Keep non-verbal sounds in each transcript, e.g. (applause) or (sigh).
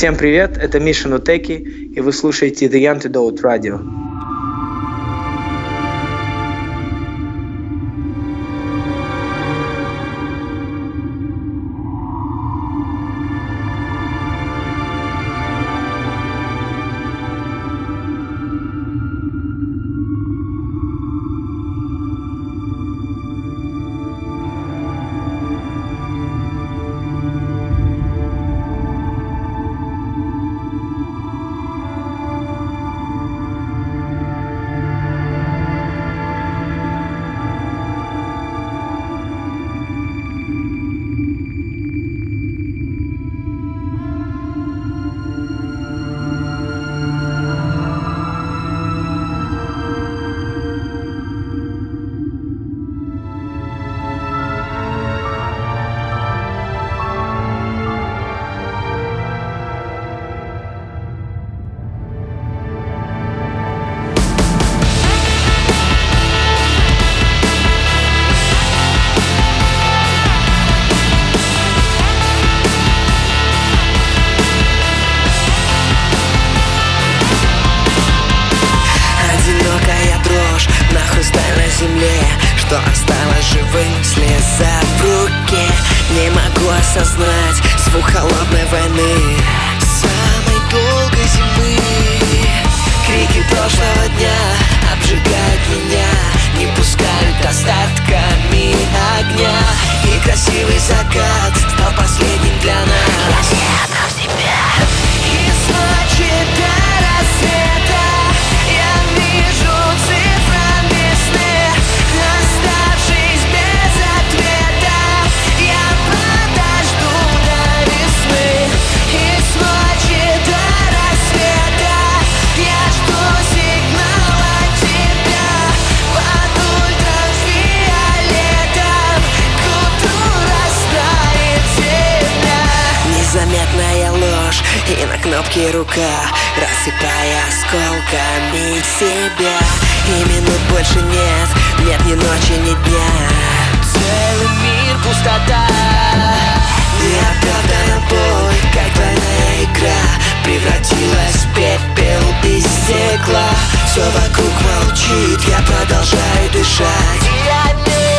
Всем привет, это Миша Нутеки, и вы слушаете The Antidote Radio. Земле Что осталось живым, слеза в руке. Не могу осознать звук холодной войны. Самой долгой зимы. Крики прошлого дня обжигают меня Не пускают остатками огня. И красивый закат стал последним для нас. Я отдам тебя Из ночи и на кнопке рука Рассыпая осколками себя. И минут больше нет, нет ни ночи, ни дня. Целый мир пустота. Неоправданно боль, как двойная игра Превратилась в пепел из стекла. Все вокруг молчит, я продолжаю дышать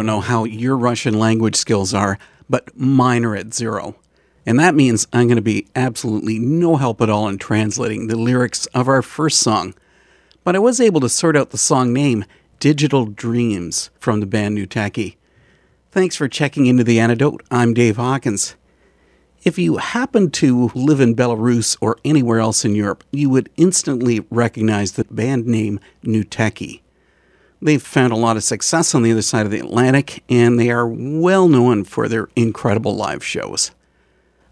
don't know how your Russian language skills are, but mine are at zero. And that means I'm going to be absolutely no help at all in translating the lyrics of our first song. But I was able to sort out the song name, Digital Dreams, from the band Nuteki. Thanks for checking into The Antidote. I'm Dave Hawkins. If you happen to live in Belarus or anywhere else in Europe, you would instantly recognize the band name Nuteki. They've found a lot of success on the other side of the Atlantic, and they are well known for their incredible live shows.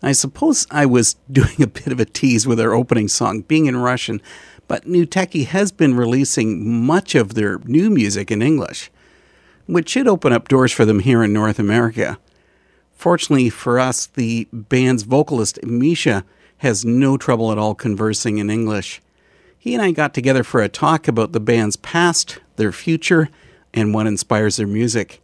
I suppose I was (laughs) doing a bit of a tease with their opening song, being in Russian, but Nuteki has been releasing much of their new music in English, which should open up doors for them here in North America. Fortunately for us, the band's vocalist, Misha, has no trouble at all conversing in English. He and I got together for a talk about the band's past, their future, and what inspires their music.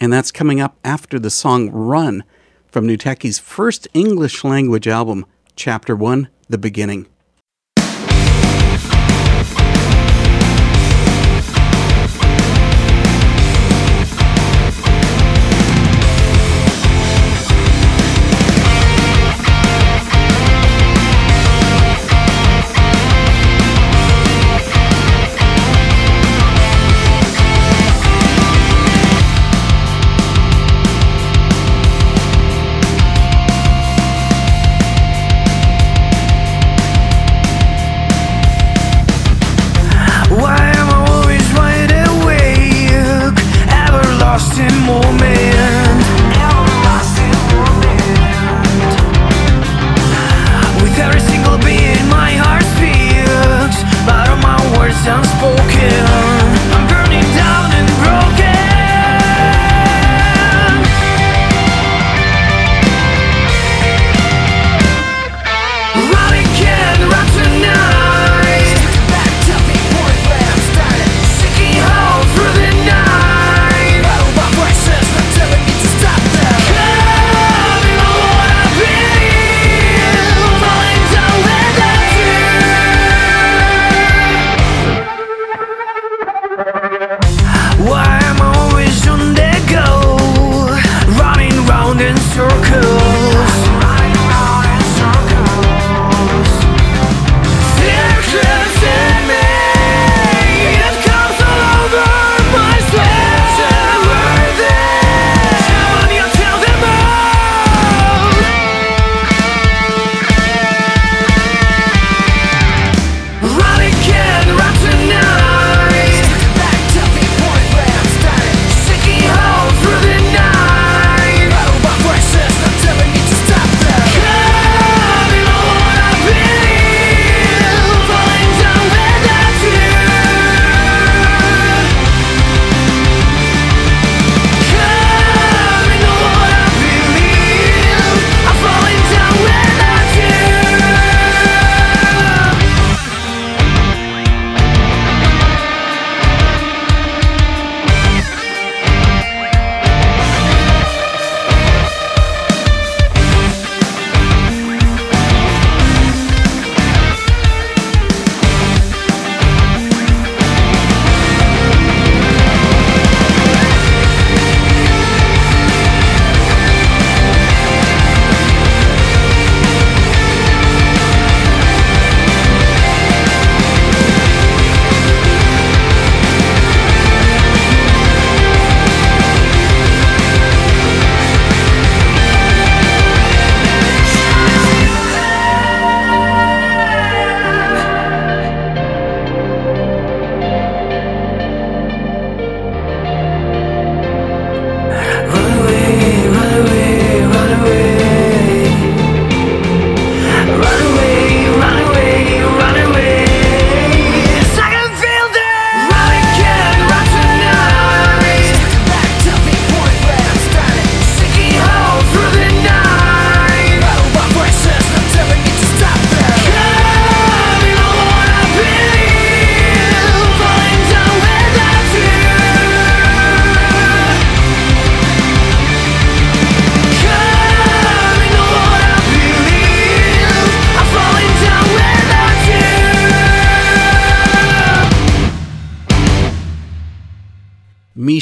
And that's coming up after the song Run from Nuteki's first English language album, Chapter 1 The Beginning.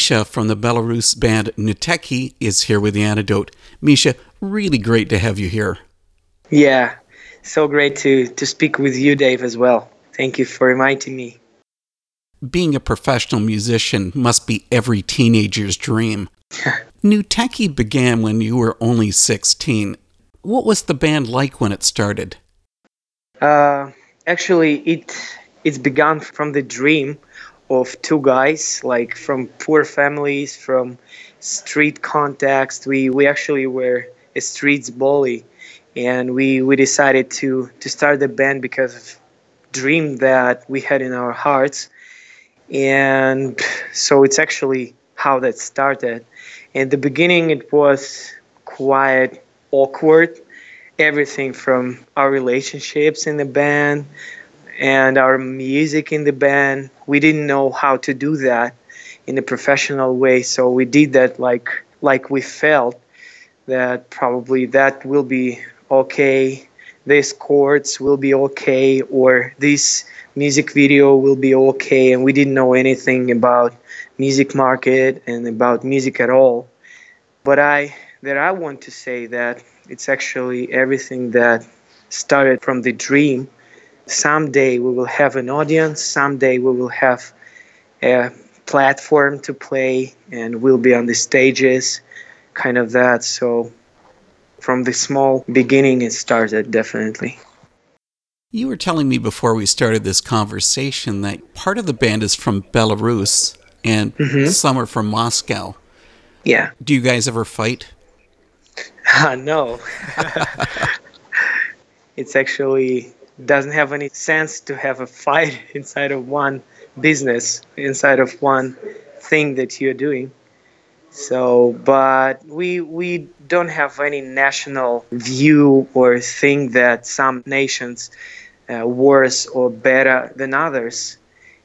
Misha from the Belarus band Nuteki is here with the antidote. Misha, really great to have you here. Yeah, so great to, to speak with you, Dave, as well. Thank you for inviting me. Being a professional musician must be every teenager's dream. (laughs) Nuteki began when you were only 16. What was the band like when it started? Uh, actually, it it's begun from the dream of two guys, like from poor families, from street context. We we actually were a streets bully, and we we decided to to start the band because of dream that we had in our hearts, and so it's actually how that started. In the beginning, it was quite awkward. Everything from our relationships in the band and our music in the band. We didn't know how to do that in a professional way, so we did that like like we felt that probably that will be okay. These chords will be okay, or this music video will be okay, and we didn't know anything about music market and about music at all. But I that I want to say that it's actually everything that started from the dream. Someday we will have an audience, someday we will have a platform to play and we'll be on the stages, kind of that. So from the small beginning it started definitely. You were telling me before we started this conversation that part of the band is from Belarus and mm-hmm. some are from Moscow. Yeah. Do you guys ever fight? Uh, (laughs) no. (laughs) it's actually doesn't have any sense to have a fight (laughs) inside of one business, inside of one thing that you're doing. So, but we we don't have any national view or think that some nations uh, worse or better than others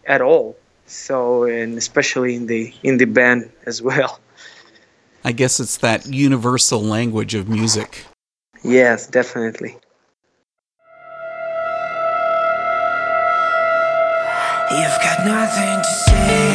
at all. So, and especially in the in the band (laughs) as well. I guess it's that universal language of music. Yes, definitely. You've got nothing to say.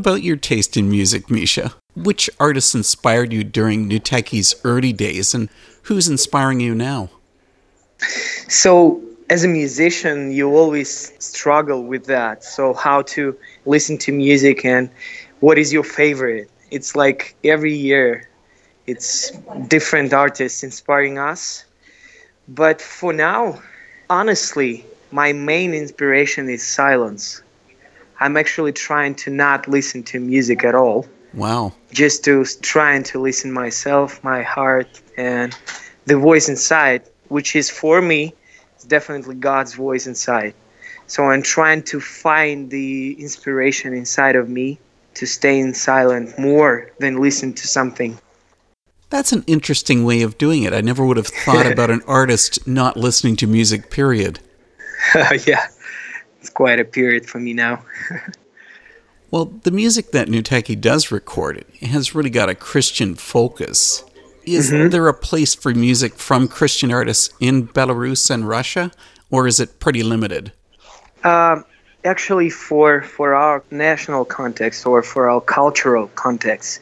About your taste in music, Misha? Which artists inspired you during Nuteki's early days, and who's inspiring you now? So, as a musician, you always struggle with that. So, how to listen to music and what is your favorite? It's like every year, it's different artists inspiring us. But for now, honestly, my main inspiration is silence. I'm actually trying to not listen to music at all. Wow. Just to trying to listen myself, my heart, and the voice inside, which is for me, is definitely God's voice inside. So I'm trying to find the inspiration inside of me to stay in silent more than listen to something. That's an interesting way of doing it. I never would have thought (laughs) about an artist not listening to music, period. (laughs) yeah it's quite a period for me now. (laughs) well, the music that Nuteki does record it has really got a Christian focus. Is mm-hmm. there a place for music from Christian artists in Belarus and Russia, or is it pretty limited? Um, actually, for for our national context or for our cultural context,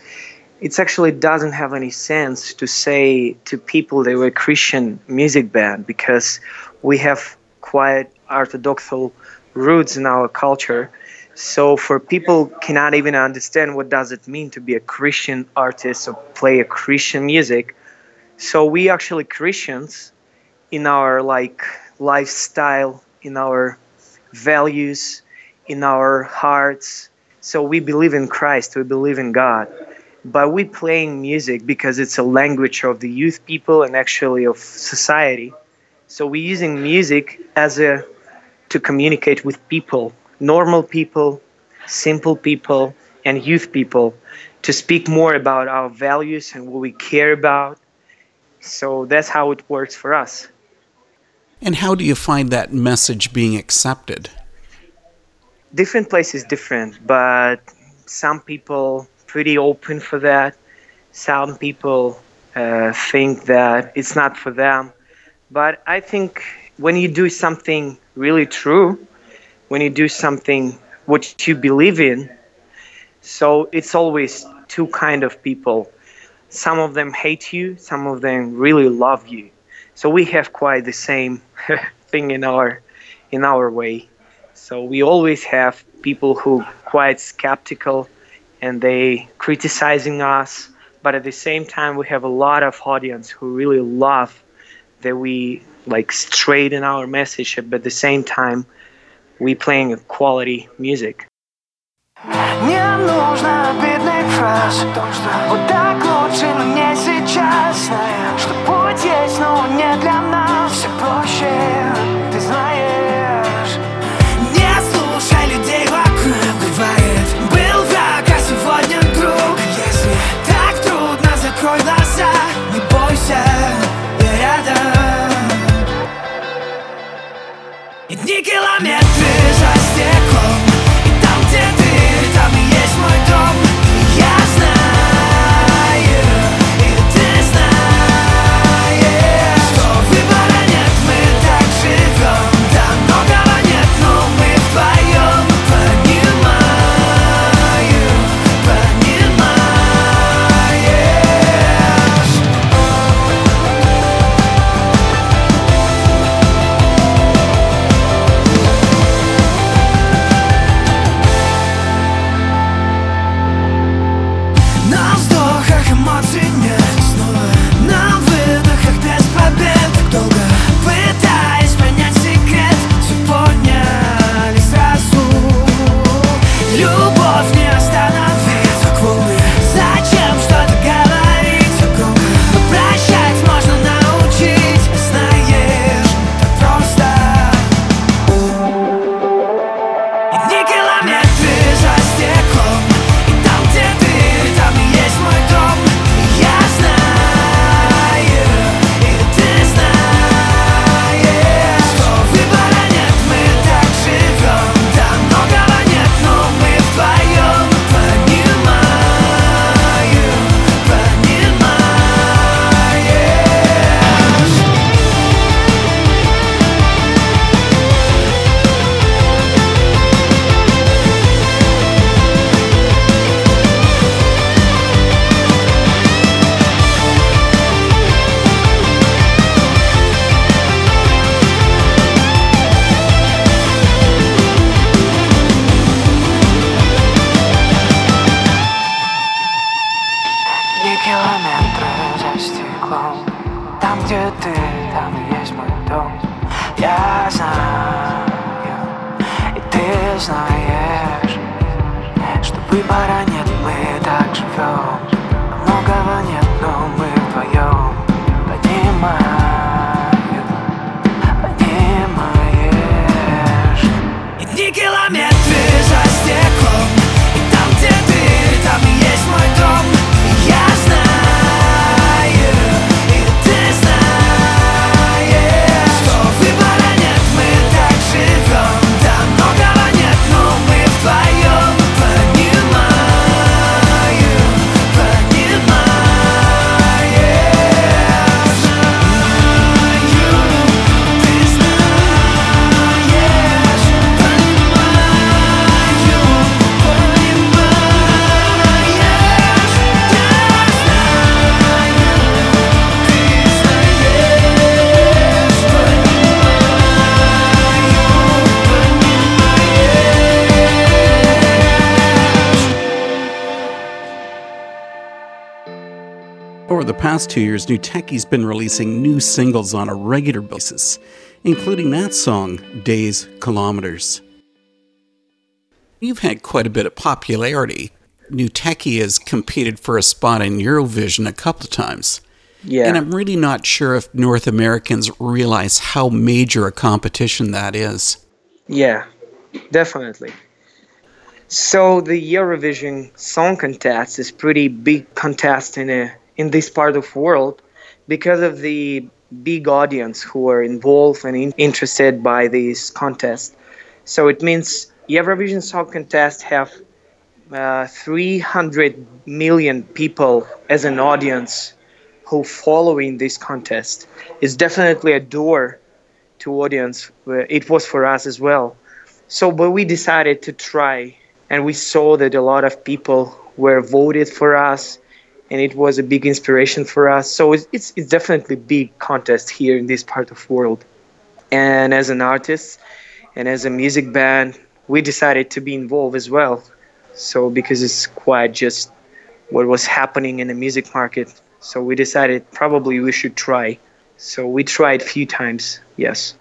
it actually doesn't have any sense to say to people they were Christian music band because we have quite orthodoxal roots in our culture. So for people cannot even understand what does it mean to be a Christian artist or play a Christian music. So we actually Christians in our like lifestyle, in our values, in our hearts. So we believe in Christ, we believe in God. But we playing music because it's a language of the youth people and actually of society. So we're using music as a to communicate with people, normal people, simple people, and youth people, to speak more about our values and what we care about. So that's how it works for us. And how do you find that message being accepted? Different places different, but some people pretty open for that. Some people uh, think that it's not for them. But I think when you do something really true, when you do something what you believe in, so it's always two kind of people. Some of them hate you, some of them really love you. So we have quite the same (laughs) thing in our in our way. So we always have people who quite skeptical and they criticizing us, but at the same time we have a lot of audience who really love that we like straight in our message, but at the same time, we playing quality music. Не нужно обидных фраз Вот так лучше, но не сейчас Знаем, что путь есть, но он не для нас Все проще, Yeah. Past two years, Nuteki's been releasing new singles on a regular basis, including that song, Days Kilometers. You've had quite a bit of popularity. Nuteki has competed for a spot in Eurovision a couple of times. Yeah. And I'm really not sure if North Americans realize how major a competition that is. Yeah, definitely. So the Eurovision Song Contest is pretty big contest in a in this part of world because of the big audience who are involved and in, interested by this contest. So it means Eurovision Song Contest have uh, 300 million people as an audience who following this contest. It's definitely a door to audience. Uh, It was for us as well. So, but we decided to try, and we saw that a lot of people were voted for us, and it was a big inspiration for us. So it's it's, it's definitely big contest here in this part of world. And as an artist, and as a music band, we decided to be involved as well. So because it's quite just what was happening in the music market. So we decided probably we should try. So we tried a few times. Yes.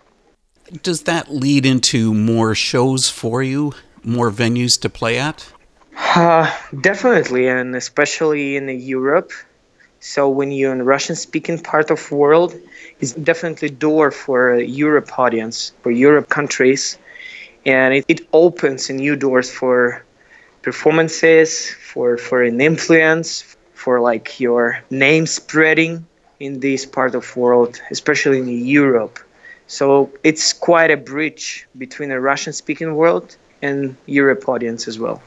Does that lead into more shows for you, more venues to play at? Uh, definitely, and especially in Europe. So when you're in Russian-speaking part of world, it's definitely door for Europe audience, for Europe countries, and it, it opens new doors for performances, for for an influence, for like your name spreading in this part of world, especially in Europe. So it's quite a bridge between a Russian-speaking world and Europe audience as well.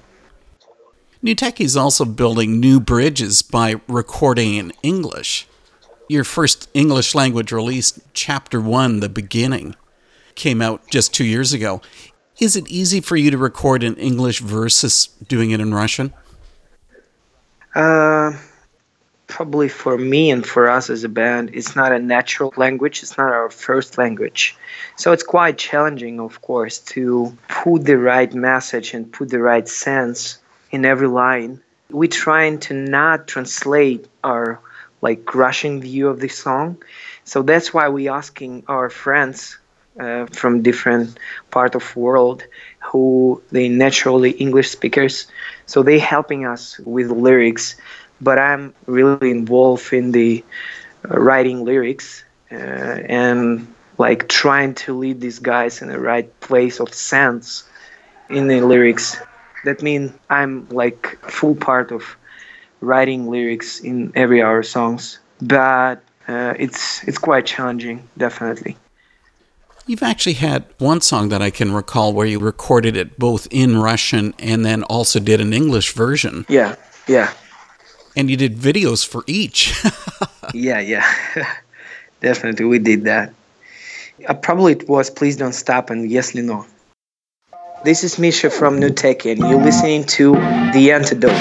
Nuteki is also building new bridges by recording in English. Your first English language release, Chapter 1, The Beginning, came out just two years ago. Is it easy for you to record in English versus doing it in Russian? Uh, probably for me and for us as a band, it's not a natural language. It's not our first language. So it's quite challenging, of course, to put the right message and put the right sense in every line. We're trying to not translate our like Russian view of the song. So that's why we're asking our friends uh, from different part of world who they naturally English speakers. So they helping us with lyrics, but I'm really involved in the uh, writing lyrics uh, and like trying to lead these guys in the right place of sense in the lyrics. That means I'm like full part of writing lyrics in every hour songs, but uh, it's it's quite challenging, definitely. You've actually had one song that I can recall where you recorded it both in Russian and then also did an English version. Yeah, yeah. And you did videos for each. (laughs) yeah, yeah. (laughs) Definitely, we did that. Uh, probably it was Please Don't Stop and Yes, Lino. This is Misha from Nuteki, and you're listening to The Antidote.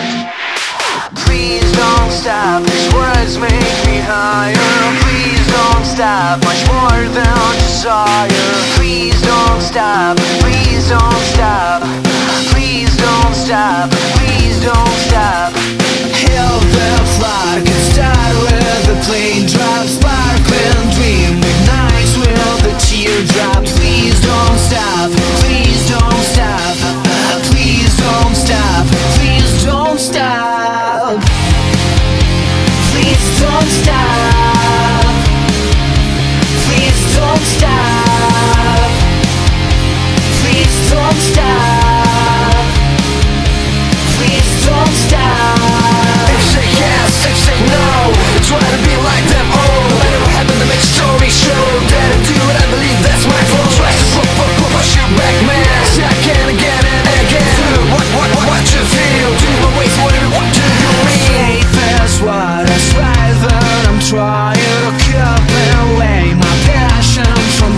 Please don't stop, these words make me higher. Please don't stop, much more than desire. Please don't stop, please don't stop. Please don't stop, please don't stop. Hail the and start with drop Sparkling dream teardrop Please don't stop, please don't stop. Please don't stop, please don't stop. Please don't stop. Please don't stop. Please don't stop. Please don't stop. They say yes, they say no Try to be like them. Old Let it happen to make story show that it but I believe that's my fault back, again and again. What, what, what, you feel. Do what is I'm trying to keep away My passion from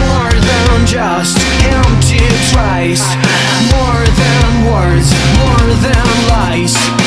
More than just empty trace More than words, more than lies.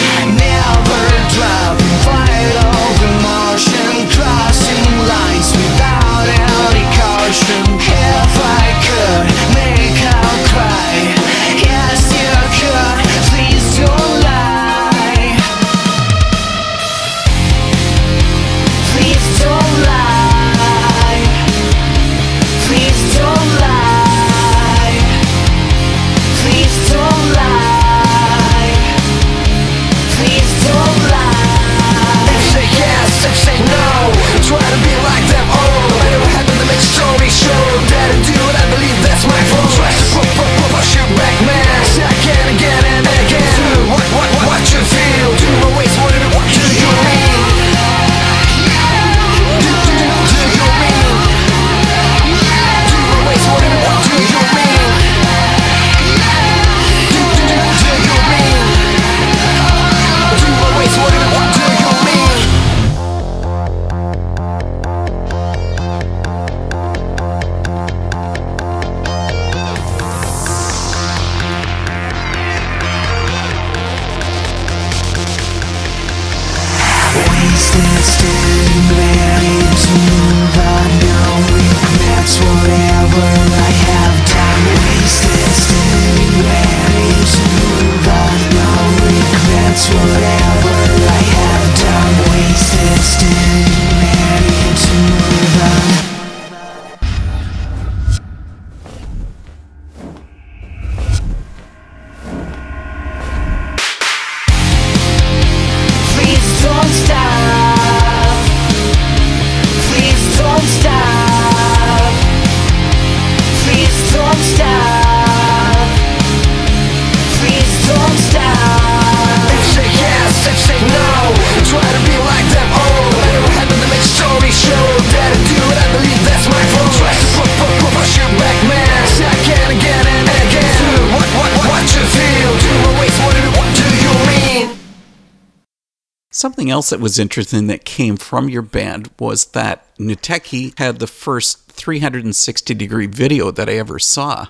Something else that was interesting that came from your band was that Nuteki had the first 360 degree video that I ever saw.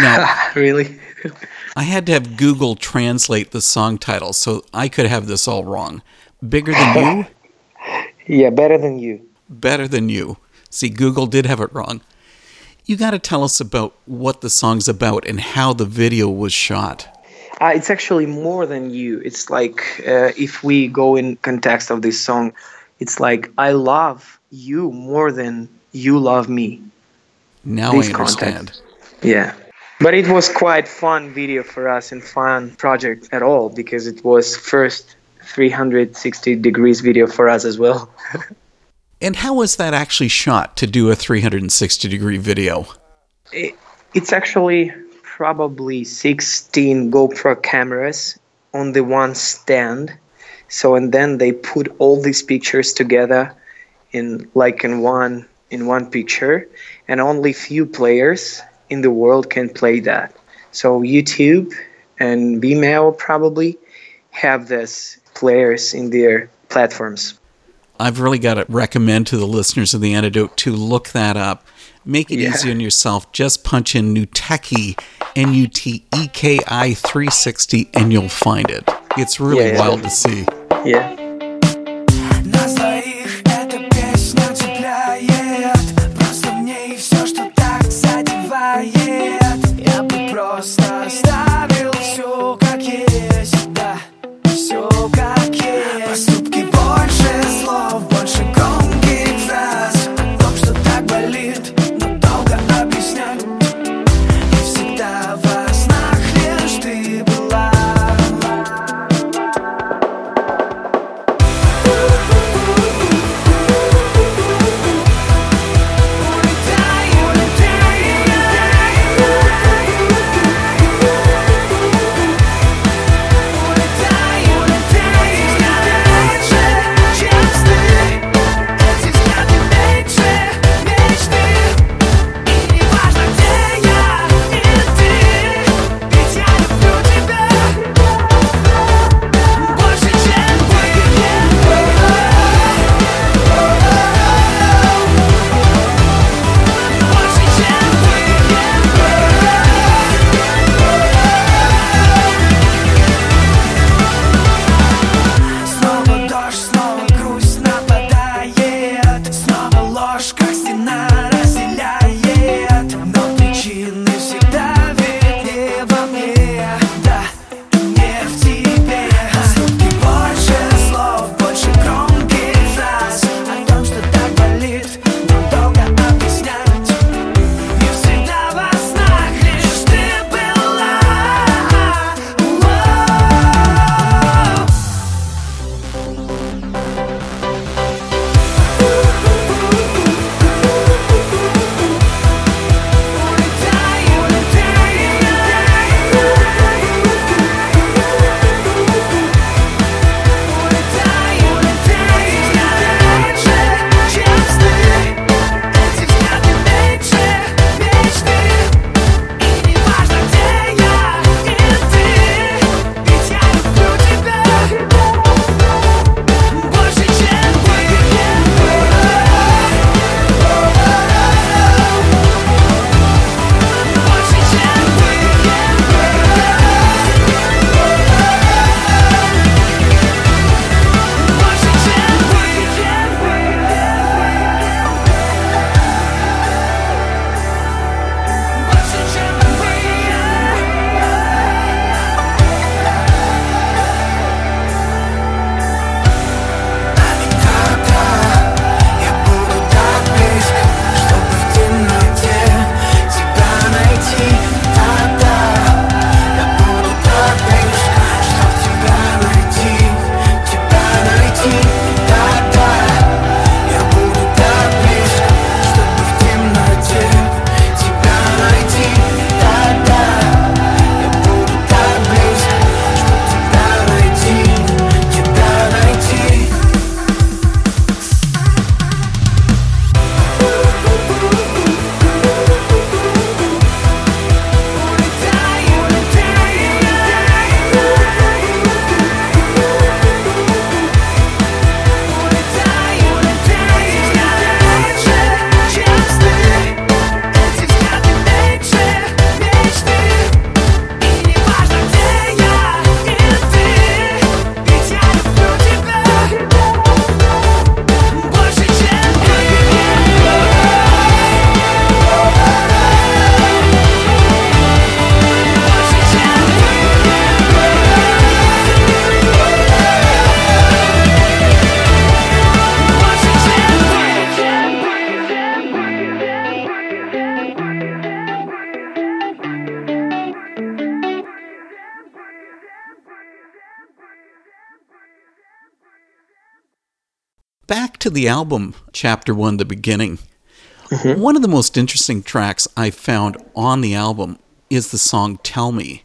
Now, (laughs) really? I had to have Google translate the song title, so I could have this all wrong. Bigger than you, (laughs) yeah, better than you. better than you. See, Google did have it wrong. You got to tell us about what the song's about and how the video was shot. Uh, it's actually more than you. It's like uh, if we go in context of this song, it's like I love you more than you love me. Now This I understand. context. Yeah. But it was quite fun video for us and fun project at all because it was first 360 degrees video for us as well. (laughs) And how was that actually shot to do a 360 degree video? It, it's actually probably 16 GoPro cameras on the one stand. So and then they put all these pictures together in like in one in one picture and only few players in the world can play that. So YouTube and Vimeo probably have this players in their platforms. I've really got to recommend to the listeners of The Antidote to look that up. Make it Yeah. easy on yourself. Just punch in Nuteki, N U T E K I 360, and you'll find it. It's really Yeah, wild to see. Yeah. To the album, chapter one, the beginning. Mm-hmm. One of the most interesting tracks I found on the album is the song Tell Me.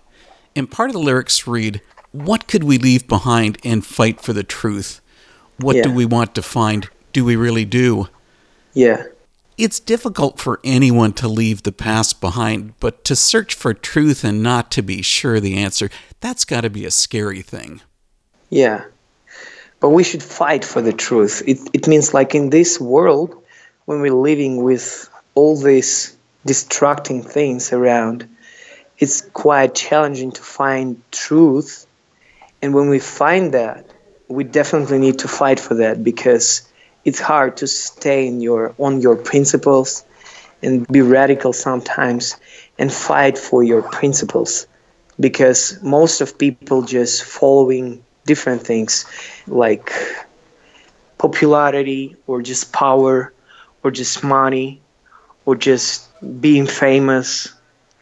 And part of the lyrics read, What could we leave behind and fight for the truth? What do we want to find? Do we really do? Yeah. It's difficult for anyone to leave the past behind, but to search for truth and not to be sure the answer, that's got to be a scary thing. Yeah. But we should fight for the truth. It, it means, like, in this world, when we're living with all these distracting things around, it's quite challenging to find truth. And when we find that, we definitely need to fight for that because it's hard to stay in your on your principles and be radical sometimes and fight for your principles because most of people just following different things like popularity or just power or just money or just being famous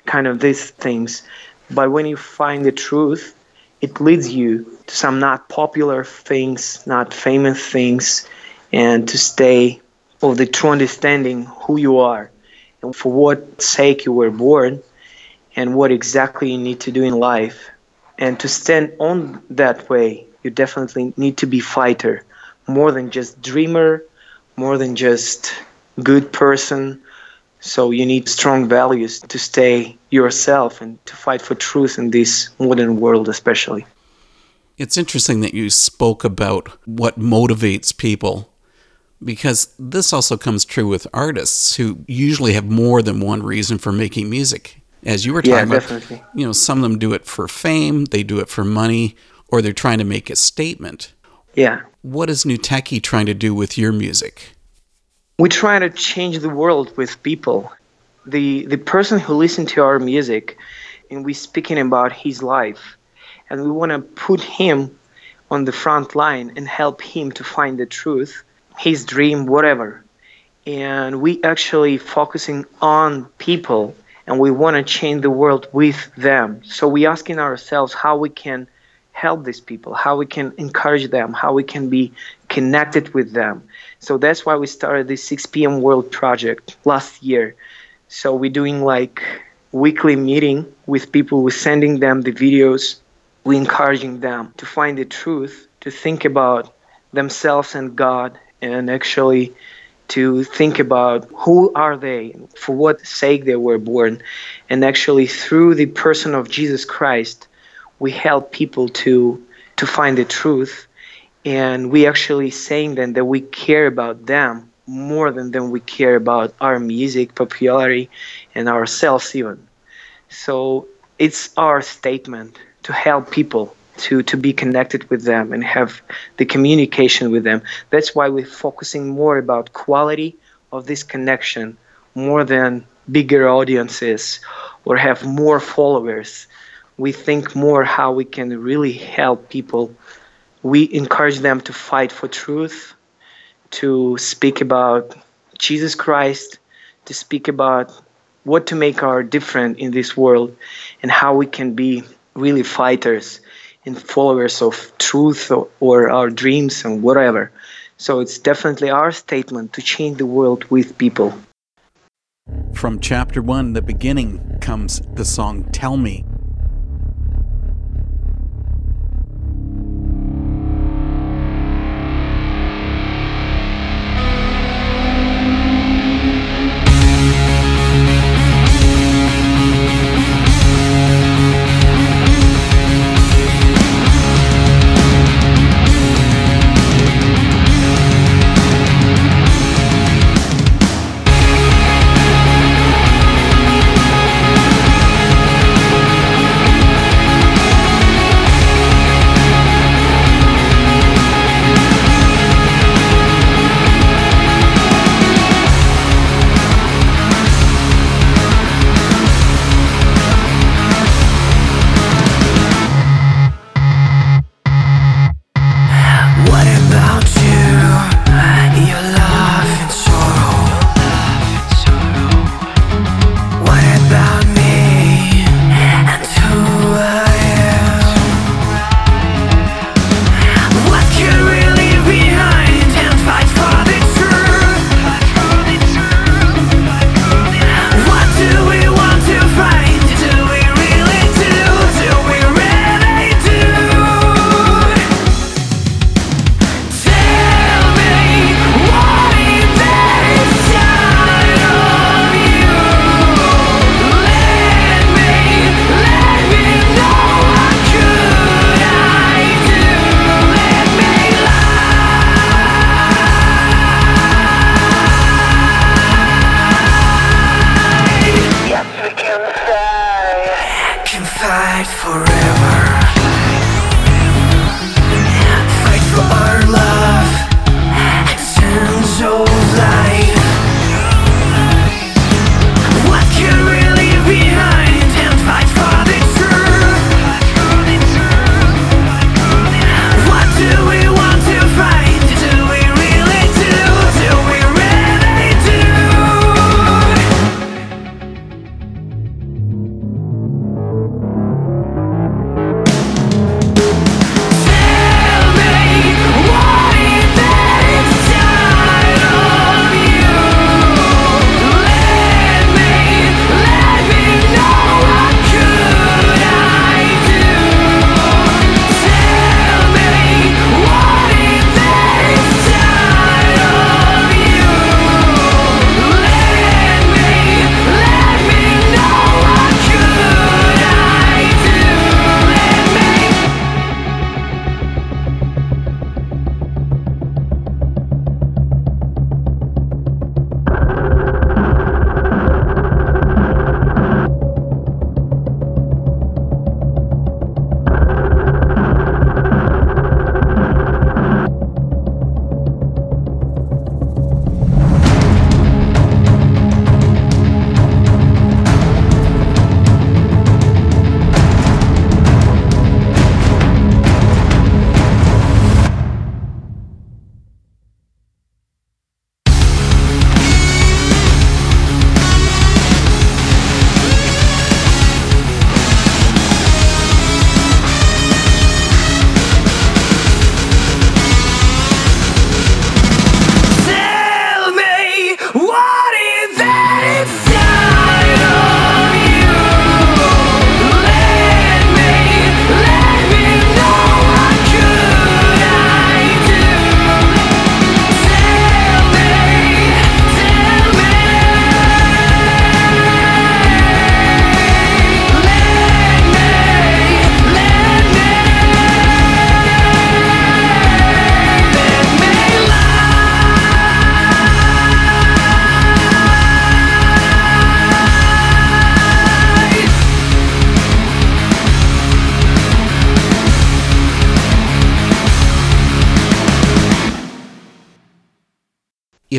kind of these things but when you find the truth it leads you to some not popular things not famous things and to stay of the true understanding who you are and for what sake you were born and what exactly you need to do in life. And to stand on that way, you definitely need to be fighter, more than just dreamer, more than just good person. So you need strong values to stay yourself and to fight for truth in this modern world, especially. It's interesting that you spoke about what motivates people because this also comes true with artists who usually have more than one reason for making music. As you were Yeah, talking about, definitely. you know, some of them do it for fame, they do it for money, or they're trying to make a statement. Yeah. What is Nuteki trying to do with your music? we try to change the world with people the the person who listens to our music and we speaking about his life and we want to put him on the front line and help him to find the truth his dream whatever and we actually focusing on people and we want to change the world with them so we asking ourselves how we can help these people how we can encourage them how we can be connected with them so that's why we started this 6 p.m. World project last year. So we're doing like weekly meeting with people. We're sending them the videos. We're encouraging them to find the truth, to think about themselves and God, and actually to think about who are they, for what sake they were born, and actually through the person of Jesus Christ, we help people to to find the truth. And we actually saying then that we care about them more than than we care about our music popularity and ourselves even. So it's our statement to help people to to be connected with them and have the communication with them. That's why we're focusing more about quality of this connection more than bigger audiences or have more followers. We think more how we can really help people. We encourage them to fight for truth, to speak about Jesus Christ, to speak about what to make our different in this world, and how we can be really fighters and followers of truth or, or our dreams and whatever. So it's definitely our statement to change the world with people. From chapter one, the beginning, comes the song Tell Me.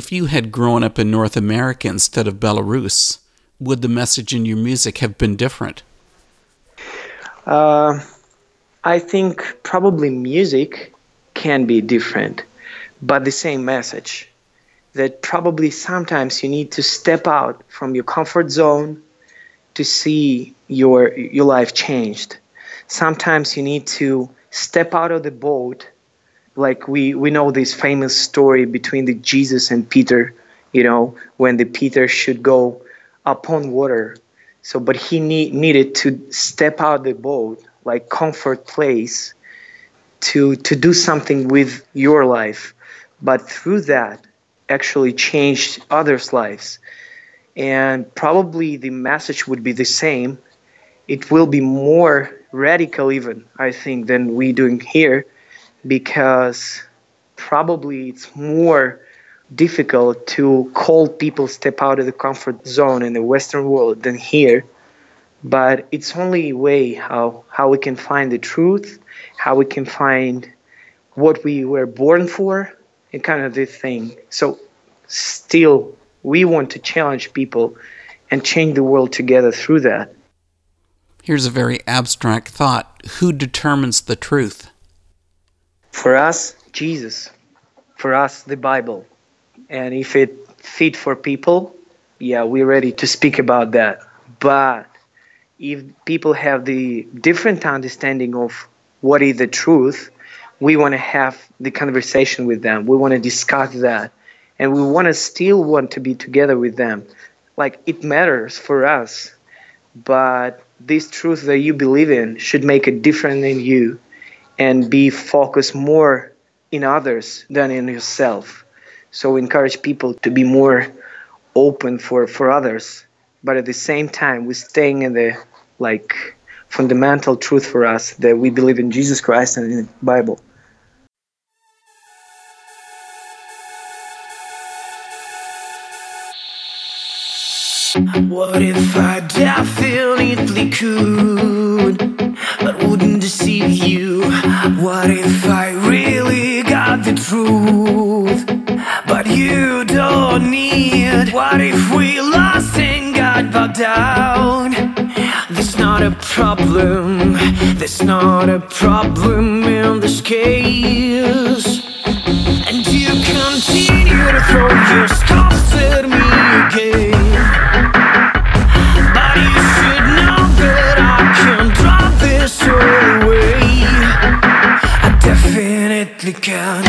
If you had grown up in North America instead of Belarus, would the message in your music have been different? Uh, I think probably music can be different, but the same message. That probably sometimes you need to step out from your comfort zone to see your your life changed. Sometimes you need to step out of the boat. Like we we know this famous story between the Jesus and Peter, you know, when the Peter should go upon water. So but he need, needed to step out the boat, like comfort place to to do something with your life. But through that actually changed others' lives and probably the message would be the same. It will be more radical, even I think, than we doing here, because probably it's more difficult to call people step out of the comfort zone in the Western world than here. But it's only a way how how we can find the truth, how we can find what we were born for, and kind of this thing. So still we want to challenge people and change the world together through that. Here's a very abstract thought Who determines the truth? For us, Jesus. For us, the Bible. And if it fit for people, yeah, we're ready to speak about that. But if people have the different understanding of what is the truth, we want to have the conversation with them. We want to discuss that and we want to still want to be together with them like it matters for us but this truth that you believe in should make a difference in you and be focused more in others than in yourself so encourage people to be more open for for others but at the same time we're staying in the like fundamental truth for us that we believe in jesus christ and in the bible What if I definitely could, but wouldn't deceive you? What if I really got the truth, but you don't need? What if we lost and got bogged down? There's not a problem, there's not a problem in this case. And you continue to throw your stones can.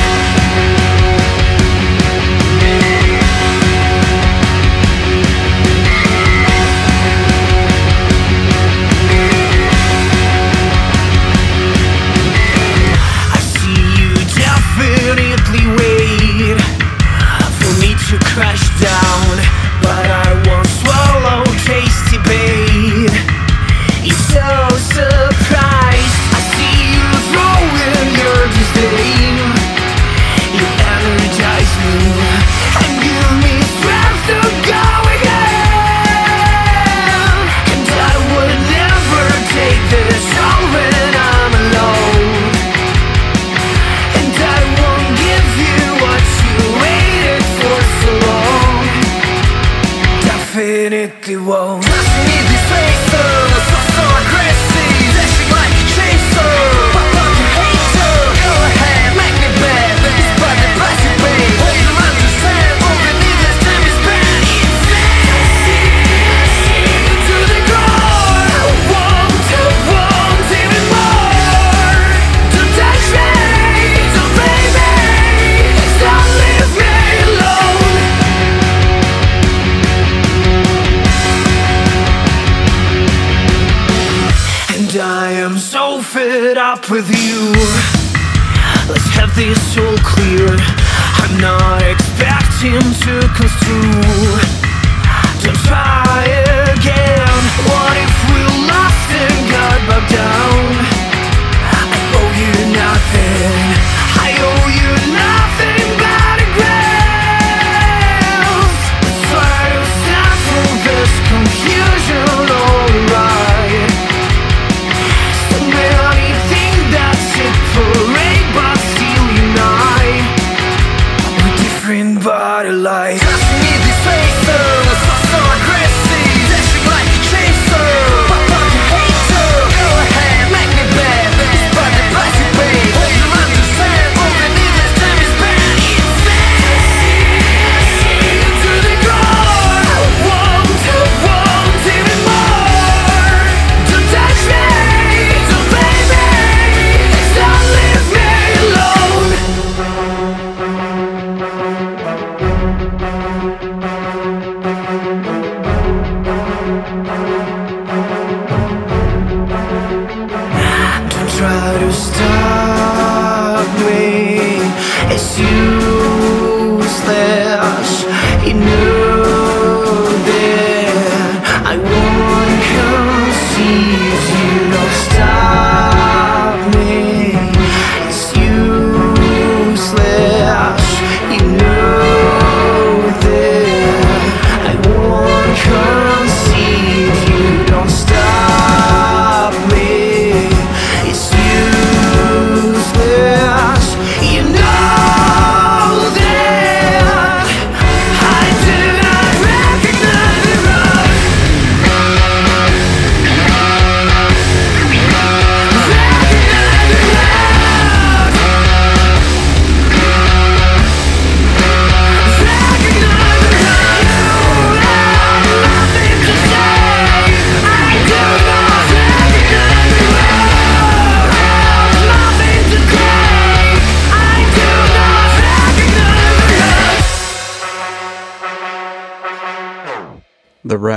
With you. Let's have this all clear. I'm not expecting to You don't stop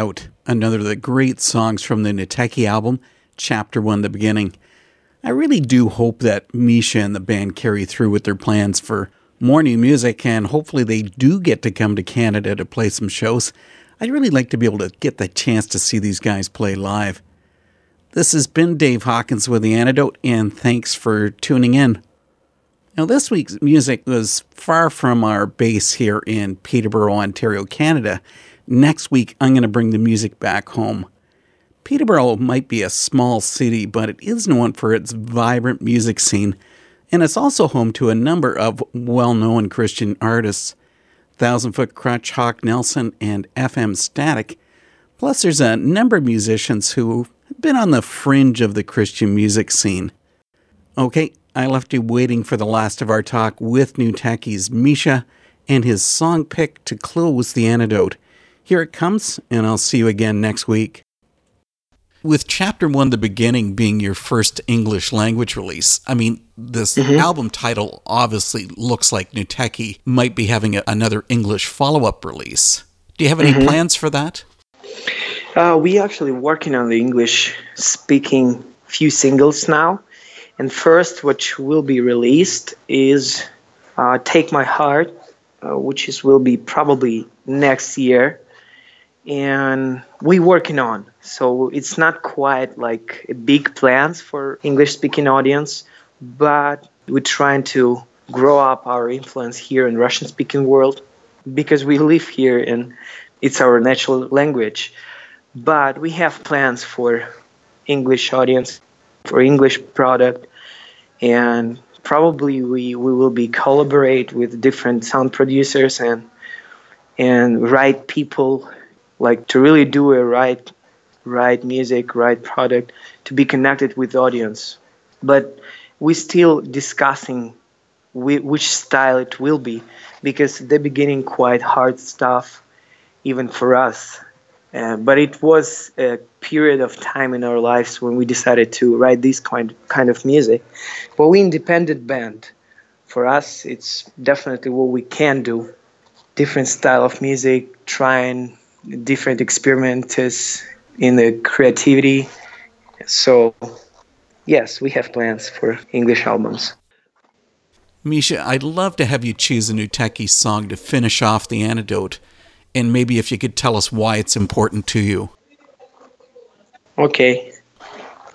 Another of the great songs from the Nuteki album, Chapter 1 The Beginning. I really do hope that Misha and the band carry through with their plans for more new music, and hopefully they do get to come to Canada to play some shows. I'd really like to be able to get the chance to see these guys play live. This has been Dave Hawkins with The Antidote, and thanks for tuning in. Now, this week's music was far from our base here in Peterborough, Ontario, Canada. Next week, I'm going to bring the music back home. Peterborough might be a small city, but it is known for its vibrant music scene, and it's also home to a number of well known Christian artists Thousand Foot Crutch, Hawk Nelson, and FM Static. Plus, there's a number of musicians who have been on the fringe of the Christian music scene. Okay, I left you waiting for the last of our talk with Nuteki's Misha and his song pick to close the antidote. Here it comes, and I'll see you again next week. With Chapter 1, the beginning being your first English language release, I mean, this album title obviously looks like Nuteki might be having a, another English follow up release. Do you have any plans for that? Uh, we actually working on the English speaking few singles now, and first, which will be released is uh, "Take My Heart," uh, which is will be probably next year, and we working on. So it's not quite like big plans for English speaking audience, but we're trying to grow up our influence here in Russian speaking world because we live here and it's our natural language but we have plans for English audience, for English product, and probably we, we will be collaborate with different sound producers and and right people like to really do a right right music, right product to be connected with audience. But we still discussing which style it will be because the beginning quite hard stuff even for us uh, but it was a period of time in our lives when we decided to write this kind kind of music. But we independent band. For us, it's definitely what we can do. Different style of music, trying different experiments in the creativity. So, yes, we have plans for English albums. Misha, I'd love to have you choose a Nuteki song to finish off the antidote, and maybe if you could tell us why it's important to you. Okay.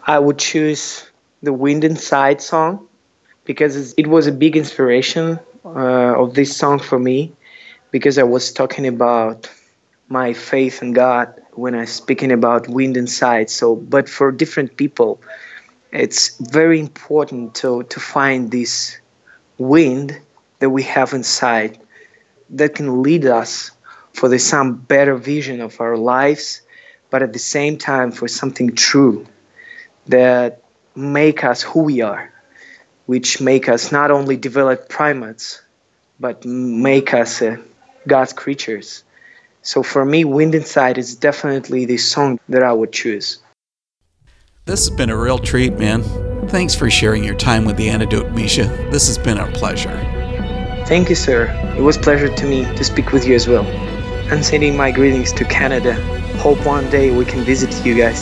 I would choose the Wind Inside song because it was a big inspiration uh, of this song for me because I was talking about my faith in God when I'm speaking about wind inside. So, but for different people, it's very important to, to find this wind that we have inside that can lead us for the some better vision of our lives but at the same time for something true that make us who we are which make us not only develop primates but make us uh, god's creatures so for me wind inside is definitely the song that i would choose This has been a real treat, man. Thanks for sharing your time with the antidote, Misha. This has been a pleasure. thank you sir it was pleasure to me to speak with you as well and sending my greetings to canada hope one day we can visit you guys